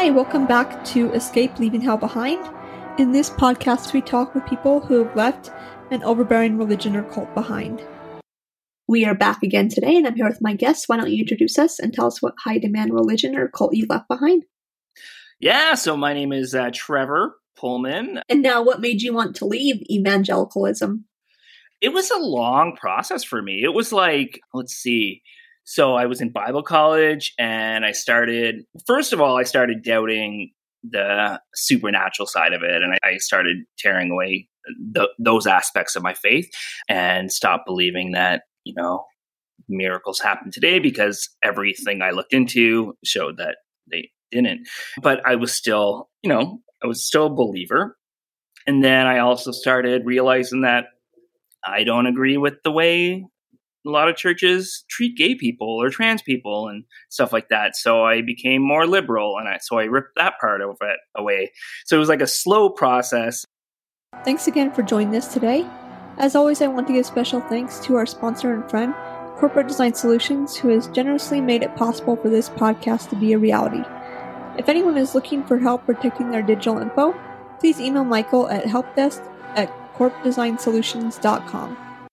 Hi, welcome back to Escape Leaving Hell Behind. In this podcast, we talk with people who have left an overbearing religion or cult behind. We are back again today, and I'm here with my guests. Why don't you introduce us and tell us what high demand religion or cult you left behind? Yeah, so my name is uh, Trevor Pullman. And now, what made you want to leave evangelicalism? It was a long process for me. It was like, let's see. So I was in Bible college and I started, first of all, I started doubting the supernatural side of it. And I, I started tearing away those aspects of my faith and stopped believing that, you know, miracles happen today because everything I looked into showed that they didn't. But I was still, you know, I was still a believer. And then I also started realizing that I don't agree with the way a lot of churches treat gay people or trans people and stuff like that. So I became more liberal and I, so I ripped that part of it away. So it was like a slow process. Thanks again for joining us today. As always, I want to give special thanks to our sponsor and friend, Corporate Design Solutions, who has generously made it possible for this podcast to be a reality. If anyone is looking for help protecting their digital info, please email Michael at helpdesk at corpdesignsolutions.com.